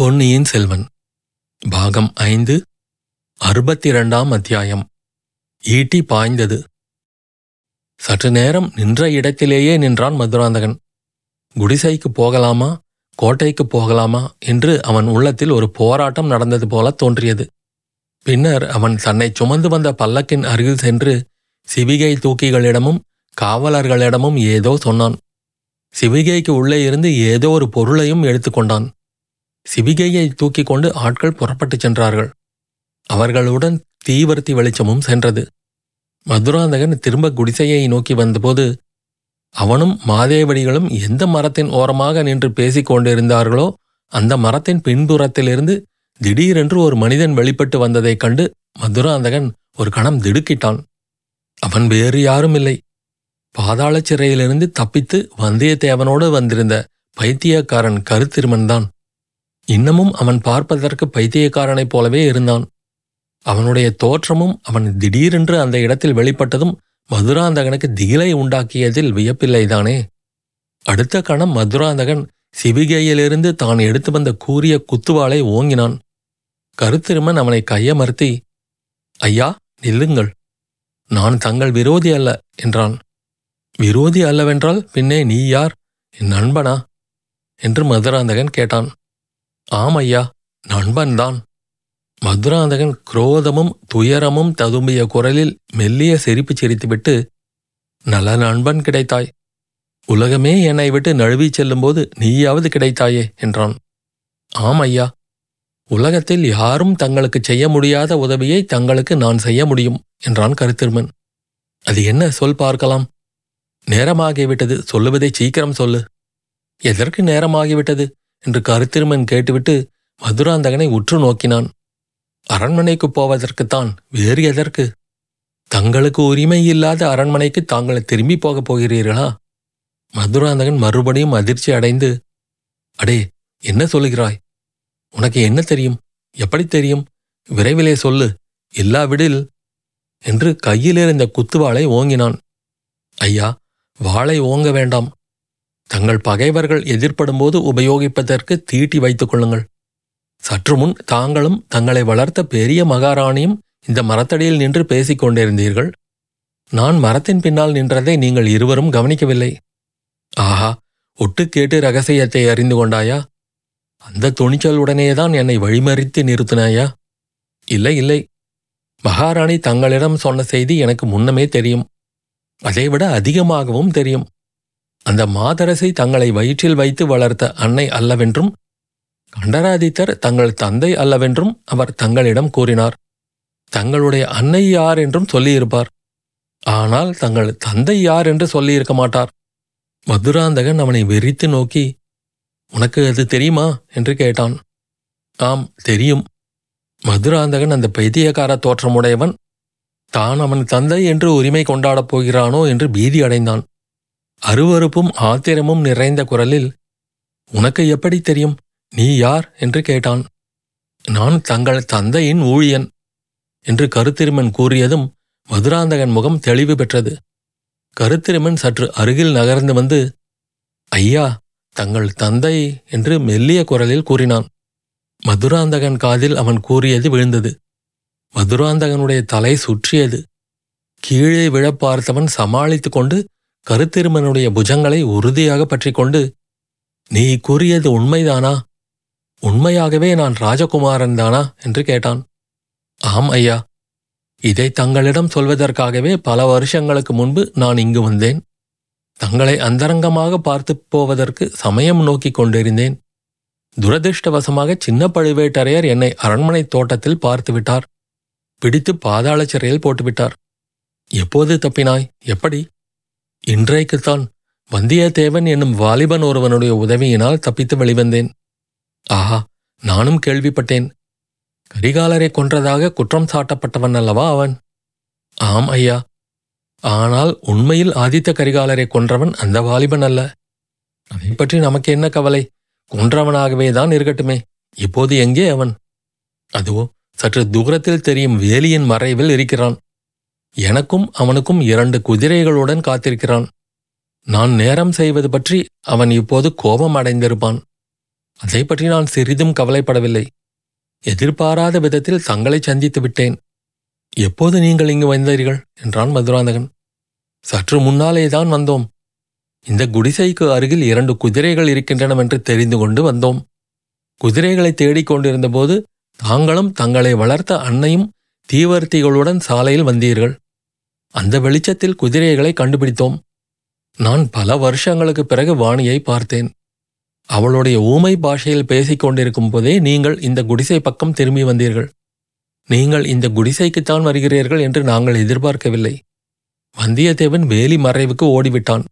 பொன்னியின் செல்வன். பாகம் ஐந்து அறுபத்தி இரண்டாம் அத்தியாயம். ஈட்டி பாய்ந்தது. சற்று நேரம் நின்ற இடத்திலேயே நின்றான் மதுராந்தகன். குடிசைக்கு போகலாமா கோட்டைக்கு போகலாமா என்று அவன் உள்ளத்தில் ஒரு போராட்டம் நடந்தது போல தோன்றியது. பின்னர் அவன் தன்னை சுமந்து வந்த பல்லக்கின் அருகில் சென்று சிவிகை தூக்கிகளிடமும் காவலர்களிடமும் ஏதோ சொன்னான். சிவிகைக்கு உள்ளே இருந்து ஏதோ ஒரு பொருளையும் எடுத்துக்கொண்டான் சிவிகையை தூக்கிக் கொண்டு ஆட்கள் புறப்பட்டுச் சென்றார்கள். அவர்களுடன் தீவர்த்தி வெளிச்சமும் சென்றது. மதுராந்தகன் திரும்ப குடிசையை நோக்கி வந்தபோது அவனும் மாதேவடிகளும் எந்த மரத்தின் ஓரமாக நின்று பேசிக் கொண்டிருந்தார்களோ அந்த மரத்தின் பின்புறத்திலிருந்து திடீரென்று ஒரு மனிதன் வெளிப்பட்டு வந்ததைக் கண்டு மதுராந்தகன் ஒரு கணம் திடுக்கிட்டான். அவன் வேறு யாரும் இல்லை. பாதாள சிறையிலிருந்து தப்பித்து வந்தியத்தேவனோடு வந்திருந்த பைத்தியக்காரன் கருத்திருமன்தான் இன்னமும் அவன் பார்ப்பதற்கு பைத்தியக்காரனைப் போலவே இருந்தான். அவனுடைய தோற்றமும் அவன் திடீரென்று அந்த இடத்தில் வெளிப்பட்டதும் மதுராந்தகனுக்கு திகிலை உண்டாக்கியதில் வியப்பில்லைதானே. அடுத்த கணம் மதுராந்தகன் சிவிகையிலிருந்து தான் எடுத்து வந்த கூறிய குத்துவாளை ஓங்கினான். கருத்திருமன் அவனை கையமர்த்தி ஐயா நில்லுங்கள். நான் தங்கள் விரோதி அல்ல என்றான். விரோதி அல்லவென்றால் பின்னே நீ யார்? என் நண்பனா? என்று மதுராந்தகன் கேட்டான். ஆமையா நண்பன்தான். மதுராந்தகன் குரோதமும் துயரமும் ததும்பிய குரலில் மெல்லிய சிரிப்பு சிரித்துவிட்டு நல்ல நண்பன் கிடைத்தாய். உலகமே என்னை விட்டு நழுவிச் செல்லும்போது நீயாவது கிடைத்தாயே என்றான். ஆமையா உலகத்தில் யாரும் தங்களுக்கு செய்ய முடியாத உதவியை தங்களுக்கு நான் செய்ய முடியும் என்றான் கருத்திருமன். அது என்ன சொல் பார்க்கலாம். நேரமாகிவிட்டது. சொல்லுவதை சீக்கிரம் சொல்லு. எதற்கு நேரமாகிவிட்டது? என்று கருத்திருமன் கேட்டுவிட்டு மதுராந்தகனை உற்று நோக்கினான். அரண்மனைக்கு போவதற்குத்தான் வேறு எதற்கு? தங்களுக்கு உரிமை இல்லாத அரண்மனைக்கு தாங்களை திரும்பி போகப் போகிறீர்களா? மதுராந்தகன் மறுபடியும் அதிர்ச்சி அடைந்து அடே என்ன சொல்லுகிறாய் உனக்கு என்ன தெரியும்? எப்படி தெரியும்? விரைவிலே சொல்லு. இல்லாவிடில் என்று கையிலிருந்த குத்துவாளை ஓங்கினான். ஐயா வாளை ஓங்க வேண்டாம். தங்கள் பகைவர்கள் எதிர்ப்படும்போது உபயோகிப்பதற்கு தீட்டி வைத்துக் கொள்ளுங்கள். சற்று முன் தாங்களும் தங்களை வளர்த்த பெரிய மகாராணியும் இந்த மரத்தடியில் நின்று பேசிக் கொண்டிருந்தீர்கள். நான் மரத்தின் பின்னால் நின்றதை நீங்கள் இருவரும் கவனிக்கவில்லை. ஆஹா ஒட்டு கேட்டு ரகசியத்தை அறிந்து கொண்டாயா? அந்த துணிச்சலுடனேதான் என்னை வழிமறித்து நிறுத்தினாயா? இல்லை இல்லை. மகாராணி தங்களிடம் சொன்ன செய்தி எனக்கு முன்னமே தெரியும். அதைவிட அதிகமாகவும் தெரியும். அந்த மாதரசை தங்களை வயிற்றில் வைத்து வளர்த்த அன்னை அல்லவென்றும் கண்டராதித்தர் தங்கள் தந்தை அல்லவென்றும் அவர் தங்களிடம் கூறினார். தங்களுடைய அன்னை யார் என்றும் சொல்லியிருப்பார். ஆனால் தங்கள் தந்தை யார் என்று சொல்லியிருக்க மாட்டார். மதுராந்தகன் அவனை வெறித்து நோக்கி உனக்கு அது தெரியுமா? என்று கேட்டான். ஆம் தெரியும். மதுராந்தகன் அந்த பைத்தியக்கார தோற்றமுடையவன். தான் அவன் தந்தை என்று உரிமை கொண்டாடப் போகிறானோ என்று பீதி அடைந்தான். அருவறுப்பும் ஆத்திரமும் நிறைந்த குரலில் உனக்கு எப்படி தெரியும்? நீ யார்? என்று கேட்டான். நான் தங்கள் தந்தையின் ஊழியன் என்று கருத்திருமன் கூறியதும் மதுராந்தகன் முகம் தெளிவு பெற்றது. கருத்திருமன் சற்று அருகில் நகர்ந்து வந்து ஐயா தங்கள் தந்தை என்று மெல்லிய குரலில் கூறினான். மதுராந்தகன் காதில் அவன் கூறியது விழுந்தது. மதுராந்தகனுடைய தலை சுற்றியது. கீழே விழப் பார்த்தவன் சமாளித்து கொண்டு கருத்திருமனுடைய புஜங்களை உறுதியாக பற்றிக்கொண்டு நீ கூறியது உண்மைதானா? உண்மையாகவே நான் ராஜகுமாரன் தானா? என்று கேட்டான். ஆம் ஐயா. இதை தங்களிடம் சொல்வதற்காகவே பல வருஷங்களுக்கு முன்பு நான் இங்கு வந்தேன். தங்களை அந்தரங்கமாக பார்த்து போவதற்கு சமயம் நோக்கிக் கொண்டிருந்தேன். துரதிருஷ்டவசமாக சின்ன பழுவேட்டரையர் என்னை அரண்மனை தோட்டத்தில் பார்த்துவிட்டார் பிடித்து பாதாள சிறையில் போட்டுவிட்டார். எப்போது தப்பினாய்? எப்படி? இன்றைக்குத்தான் வந்தியத்தேவன் என்னும் வாலிபன் ஒருவனுடைய உதவியினால் தப்பித்து வெளிவந்தேன். ஆஹா நானும் கேள்விப்பட்டேன். கரிகாலரை கொன்றதாக குற்றம் சாட்டப்பட்டவன் அல்லவா அவன்? ஆம் ஐயா. ஆனால் உண்மையில் ஆதித்த கரிகாலரை கொன்றவன் அந்த வாலிபன் அல்ல. அதை பற்றி நமக்கு என்ன கவலை? கொன்றவனாகவே தான் இருக்கட்டுமே. இப்போது எங்கே அவன்? அதுவோ சற்று தூரத்தில் தெரியும் வேலியின் மறைவில் இருக்கிறான். எனக்கும் அவனுக்கும் இரண்டு குதிரைகளுடன் காத்திருக்கிறான். நான் நேரம் செய்வது பற்றி அவன் இப்போது கோபம் அடைந்திருப்பான். அதை பற்றி நான் சிறிதும் கவலைப்படவில்லை. எதிர்பாராத விதத்தில் தங்களை சந்தித்து விட்டேன். எப்போது நீங்கள் இங்கு வந்தீர்கள்? என்றான் மதுராந்தகன். சற்று முன்னாலே தான் வந்தோம். இந்த குடிசைக்கு அருகில் இரண்டு குதிரைகள் இருக்கின்றனவென்று தெரிந்து கொண்டு வந்தோம். குதிரைகளை தேடிக் கொண்டிருந்தபோது தாங்களும் தங்களை வளர்த்த அன்னையும் தீவர்த்திகளுடன் சாலையில் வந்தீர்கள். அந்த வெளிச்சத்தில் குதிரைகளை கண்டுபிடித்தோம். நான் பல வருஷங்களுக்கு பிறகு வாணியை பார்த்தேன். அவளுடைய ஊமை பாஷையில் பேசிக் கொண்டிருக்கும் போதே நீங்கள் இந்த குடிசை பக்கம் திரும்பி வந்தீர்கள். நீங்கள் இந்த குடிசைக்குத்தான் வருகிறீர்கள் என்று நாங்கள் எதிர்பார்க்கவில்லை. வந்தியத்தேவன் வேலி மறைவுக்கு ஓடிவிட்டான்.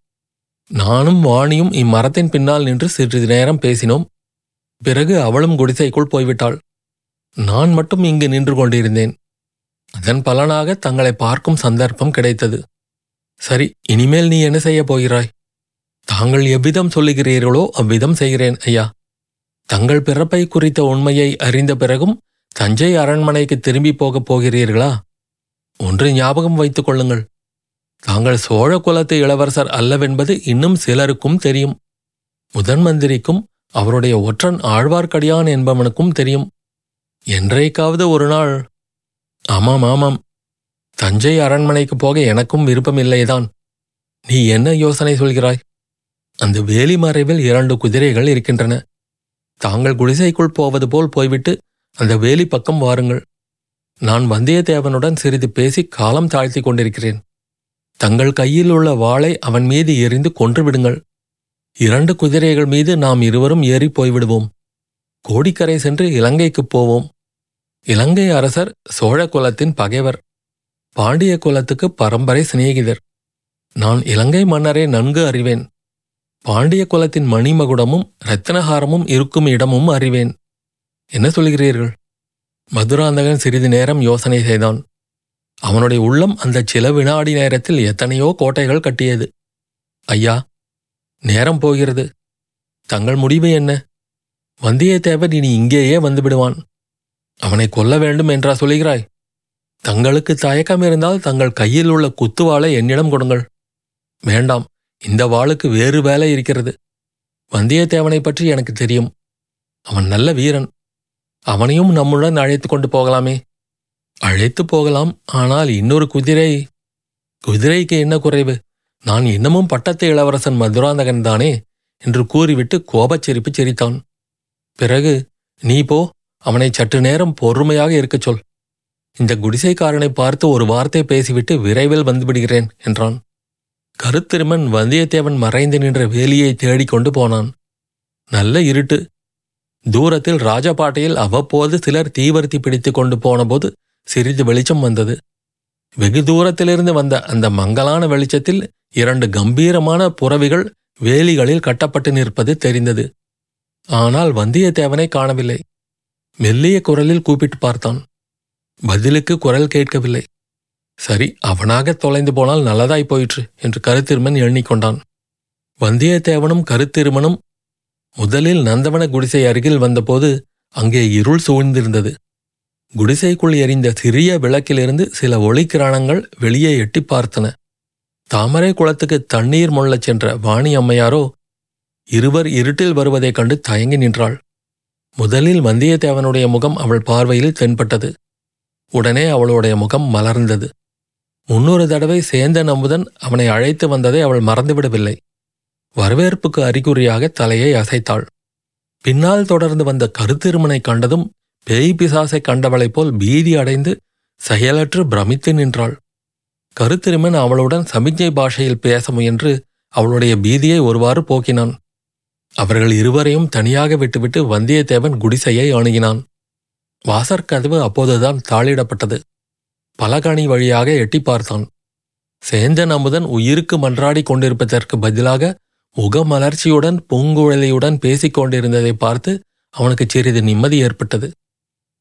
நானும் வாணியும் இம்மரத்தின் பின்னால் நின்று சிறிது நேரம் பேசினோம். பிறகு அவளும் குடிசைக்குள் போய்விட்டாள். நான் மட்டும் இங்கு நின்று கொண்டிருந்தேன். அதன் பலனாக தங்களை பார்க்கும் சந்தர்ப்பம் கிடைத்தது. சரி இனிமேல் நீ என்ன செய்யப் போகிறாய்? தாங்கள் எவ்விதம் சொல்லுகிறீர்களோ அவ்விதம் செய்கிறேன் ஐயா. தங்கள் பிறப்பை குறித்த உண்மையை அறிந்த பிறகும் தஞ்சை அரண்மனைக்கு திரும்பி போகப் போகிறீர்களா? ஒன்று ஞாபகம் வைத்துக் கொள்ளுங்கள். தாங்கள் சோழ குலத்து இளவரசர் அல்லவென்பது இன்னும் சிலருக்கும் தெரியும். முதன் மந்திரிக்கும் அவருடைய ஒற்றன் ஆழ்வார்க்கடியான் என்பவனுக்கும் தெரியும். என்றைக்காவது ஒரு நாள் ஆமாம் ஆமாம். தஞ்சை அரண்மனைக்கு போக எனக்கும் விருப்பமில்லைதான் நீ என்ன யோசனை சொல்கிறாய்? அந்த வேலி மறைவில் இரண்டு குதிரைகள் இருக்கின்றன. தாங்கள் குடிசைக்குள் போவது போல் போய்விட்டு அந்த வேலி பக்கம் வாருங்கள். நான் வந்தியத்தேவனுடன் சிறிது பேசி காலம் தாழ்த்தி கொண்டிருக்கிறேன். தங்கள் கையில் உள்ள வாளை அவன் மீது எரிந்து கொன்று விடுங்கள் இரண்டு குதிரைகள் மீது நாம் இருவரும் ஏறி போய்விடுவோம். கோடிக்கரை சென்று இலங்கைக்குப் போவோம். இலங்கை அரசர் சோழ குலத்தின் பகைவர் பாண்டிய குலத்துக்கு பரம்பரை சிநேகிதர். நான் இலங்கை மன்னரை நன்கு அறிவேன். பாண்டிய குலத்தின் மணிமகுடமும் இரத்தினஹாரமும் இருக்கும் இடமும் அறிவேன். என்ன சொல்கிறீர்கள்? மதுராந்தகன் சிறிது நேரம் யோசனை செய்தான். அவனுடைய உள்ளம் அந்த சில வினாடி நேரத்தில் எத்தனையோ கோட்டைகள் கட்டியது. ஐயா நேரம் போகிறது. தங்கள் முடிவு என்ன? வந்தியத்தேவன் இனி இங்கேயே வந்துவிடுவான் அவனை கொல்ல வேண்டும் என்றா சொல்கிறாய் தங்களுக்கு தயக்கம் இருந்தால் தங்கள் கையில் உள்ள குத்துவாளை என்னிடம் கொடுங்கள். வேண்டாம் இந்த வாளுக்கு வேறு வேலை இருக்கிறது. வந்தியத்தேவனை பற்றி எனக்கு தெரியும். அவன் நல்ல வீரன். அவனையும் நம்முடன் அழைத்து கொண்டு போகலாமே. அழைத்து போகலாம் ஆனால் இன்னொரு குதிரை. குதிரைக்கு என்ன குறைவு? நான் இன்னமும் பட்டத்து இளவரசன் மதுராந்தகன் தானே என்று கூறிவிட்டு கோபச் சிரிப்பு சிரித்தான். பிறகு நீ போ அவனை சற்று நேரம் பொறுமையாக இருக்கச் சொல். இந்த குடிசைக்காரனை பார்த்து ஒரு வார்த்தை பேசிவிட்டு விரைவில் வந்துவிடுகிறேன் என்றான். கருத்திருமன் வந்தியத்தேவன் மறைந்து நின்ற வேலியை தேடிக்கொண்டு போனான். நல்ல இருட்டு. தூரத்தில் ராஜபாட்டையில் அவ்வப்போது சிலர் தீவர்த்தி பிடித்து கொண்டு போனபோது சிறிது வெளிச்சம் வந்தது. வெகு தூரத்திலிருந்து வந்த அந்த மங்கலான வெளிச்சத்தில் இரண்டு கம்பீரமான புறவிகள் வேலிகளில் கட்டப்பட்டு நிற்பது தெரிந்தது. ஆனால் வந்தியத்தேவனை காணவில்லை. மெல்லிய குரலில் கூப்பிட்டு பார்த்தான். பதிலுக்கு குரல் கேட்கவில்லை. சரி அவனாக தொலைந்து போனால் நல்லதாய் போயிற்று என்று கருத்திருமன் எண்ணிக்கொண்டான். வந்தியத்தேவனும் கருத்திருமனும் முதலில் நந்தவன குடிசை அருகில் வந்தபோது அங்கே இருள் சூழ்ந்திருந்தது. குடிசைக்குள் எரிந்த சிறிய விளக்கிலிருந்து சில ஒளிக்கிராணங்கள் வெளியே எட்டி பார்த்தன. தாமரை குளத்துக்கு தண்ணீர் மொள்ளச் சென்ற வாணி அம்மையாரோ இருவர் இருட்டில் வருவதைக் கண்டு தயங்கி நின்றாள். முதலில் வந்தியத்தேவனுடைய முகம் அவள் பார்வையில் தென்பட்டது. உடனே அவளுடைய முகம் மலர்ந்தது. முன்னொரு தடவை சேந்தன் அமுதன் அவனை அழைத்து வந்ததை அவள் மறந்துவிடவில்லை. வரவேற்புக்கு அறிகுறியாக தலையை அசைத்தாள். பின்னால் தொடர்ந்து வந்த கருத்திருமனை கண்டதும் பேய் பிசாசை கண்டவளைப் போல் பீதி அடைந்து செயலற்று பிரமித்து நின்றாள். கருத்திருமன் அவளுடன் சமிக்ஞை பாஷையில் பேச முயன்று அவளுடைய பீதியை ஒருவாறு போக்கினான். அவர்கள் இருவரையும் தனியாக விட்டுவிட்டு வந்தியத்தேவன் குடிசையை அணுகினான். வாசற்கதவு அப்போதுதான் தாளிடப்பட்டது. பலகணி வழியாக எட்டி பார்த்தான். சேந்தன் அமுதன் உயிருக்கு மன்றாடி கொண்டிருப்பதற்கு பதிலாக முகமலர்ச்சியுடன் பூங்குழலியுடன் பேசிக் கொண்டிருந்ததை பார்த்து அவனுக்கு சிறிது நிம்மதி ஏற்பட்டது.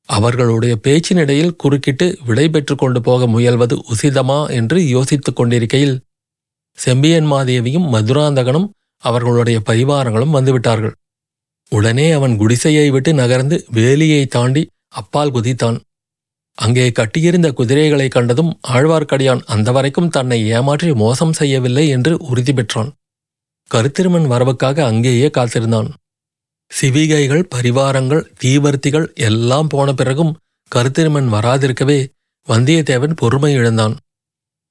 அவர்களுடைய பேச்சினிடையில் குறுக்கிட்டு விடை பெற்றுக் கொண்டு போக முயல்வது உசிதமா என்று யோசித்துக் கொண்டிருக்கையில் செம்பியன் மாதேவியும் மதுராந்தகனும் அவர்களுடைய பரிவாரங்களும் வந்துவிட்டார்கள். உடனே அவன் குடிசையை விட்டு நகர்ந்து வேலியை தாண்டி அப்பால் குதித்தான். அங்கே கட்டியிருந்த குதிரைகளை கண்டதும் ஆழ்வார்க்கடியான் அந்த வரைக்கும் தன்னை ஏமாற்றி மோசம் செய்யவில்லை என்று உறுதி பெற்றான். கருத்திருமன் வரவுக்காக அங்கேயே காத்திருந்தான். சிவிகைகள் பரிவாரங்கள் தீவர்த்திகள் எல்லாம் போன பிறகும் கருத்திருமன் வராதிருக்கவே வந்தியத்தேவன் பொறுமை இழந்தான்.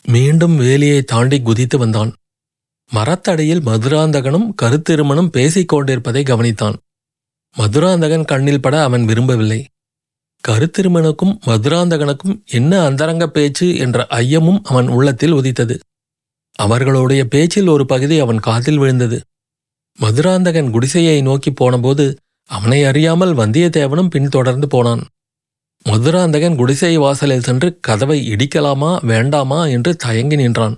மீண்டும் வேலியை தாண்டி குதித்து வந்தான். மரத்தடியில் மதுராந்தகனும் கருத்திருமனும் பேசிக் கொண்டிருப்பதை கவனித்தான். மதுராந்தகன் கண்ணில் பட அவன் விரும்பவில்லை. கருத்திருமனுக்கும் மதுராந்தகனுக்கும் என்ன அந்தரங்க பேச்சு என்ற ஐயமும் அவன் உள்ளத்தில் உதித்தது. அவர்களுடைய பேச்சில் ஒரு பகுதி அவன் காதில் விழுந்தது. மதுராந்தகன் குடிசையை நோக்கி போனபோது அவனை அறியாமல் வந்தியத்தேவனும் பின்தொடர்ந்து போனான். மதுராந்தகன் குடிசை வாசலில் சென்று கதவை இடிக்கலாமா வேண்டாமா என்று தயங்கி நின்றான்.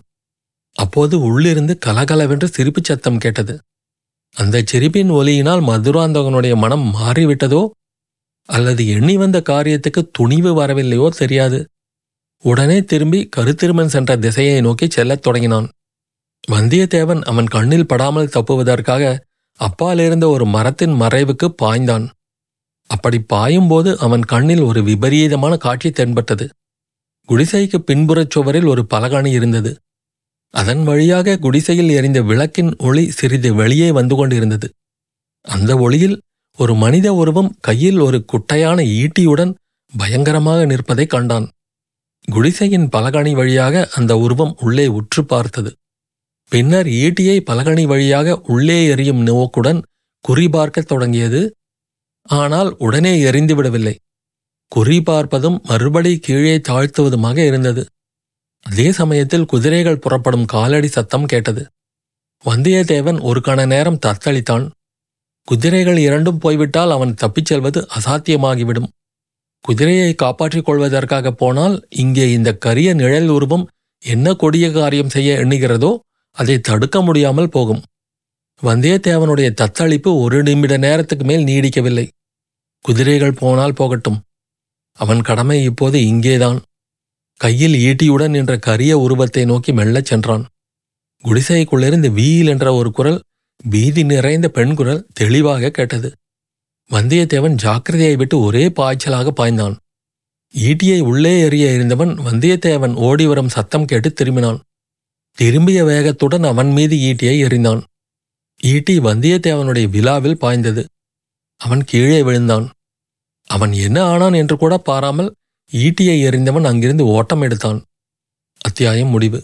அப்போது உள்ளிருந்து கலகலவென்று சிரிப்புச் சத்தம் கேட்டது. அந்தச் சிரிப்பின் ஒலியினால் மதுராந்தகனுடைய மனம் மாறிவிட்டதோ? அல்லது எண்ணி வந்த காரியத்துக்கு துணிவு வரவில்லையோ தெரியாது. உடனே திரும்பி கருத்திருமன் சென்ற திசையை நோக்கி செல்லத் தொடங்கினான். வந்தியத்தேவன் அவன் கண்ணில் படாமல் தப்புவதற்காக அப்பாலிருந்த ஒரு மரத்தின் மறைவுக்கு பாய்ந்தான். அப்படி பாயும்போது அவன் கண்ணில் ஒரு விபரீதமான காட்சி தென்பட்டது. குடிசைக்கு பின்புறச் சுவரில் ஒரு பலகாணி இருந்தது. அதன் வழியாக குடிசையில் எரிந்த விளக்கின் ஒளி சிறிது வெளியே வந்து கொண்டிருந்தது. அந்த ஒளியில் ஒரு மனித உருவம் கையில் ஒரு குட்டையான ஈட்டியுடன் பயங்கரமாக நிற்பதைக் கண்டான். குடிசையின் பலகணி வழியாக அந்த உருவம் உள்ளே உற்று பார்த்தது. பின்னர் ஈட்டியை பலகணி வழியாக உள்ளே எரியும் நோக்குடன் குறிபார்க்கத் தொடங்கியது. ஆனால் உடனே எரிந்துவிடவில்லை குறிபார்ப்பதும் மறுபடி கீழே தாழ்த்துவதுமாக இருந்தது. அதே சமயத்தில் குதிரைகள் புறப்படும் காலடி சத்தம் கேட்டது. வந்தியத்தேவன் ஒரு கண நேரம் தத்தளித்தான். குதிரைகள் இரண்டும் போய்விட்டால் அவன் தப்பிச் செல்வது அசாத்தியமாகிவிடும். குதிரையை காப்பாற்றிக் கொள்வதற்காக போனால் இங்கே இந்த கரிய நிழல் உருவம் என்ன கொடிய காரியம் செய்ய எண்ணுகிறதோ அதை தடுக்க முடியாமல் போகும். வந்தியத்தேவனுடைய தத்தளிப்பு ஒரு நிமிட நேரத்துக்கு மேல் நீடிக்கவில்லை. குதிரைகள் போனால் போகட்டும். அவன் கடமை இப்போது இங்கேதான். கையில் ஈட்டியுடன் நின்ற கரிய உருவத்தை நோக்கி மெல்லச் சென்றான். குடிசைக்குள்ளிருந்து வீல் என்ற ஒரு குரல் பீதி நிறைந்த பெண் குரல் தெளிவாக கேட்டது. வந்தியத்தேவன் ஜாக்கிரதையை விட்டு ஒரே பாய்ச்சலாக பாய்ந்தான். ஈட்டியை உள்ளே எறிய இருந்தவன் வந்தியத்தேவன் ஓடி வரும் சத்தம் கேட்டு திரும்பினான். திரும்பிய வேகத்துடன் அவன் மீது ஈட்டியை எறிந்தான். ஈட்டி வந்தியத்தேவனுடைய விழாவில் பாய்ந்தது. அவன் கீழே விழுந்தான். அவன் என்ன ஆனான் என்று கூட பாராமல் ஈட்டியை எறிந்தவன் அங்கிருந்து ஓட்டம் எடுத்தான். அத்தியாயம் முடிவு.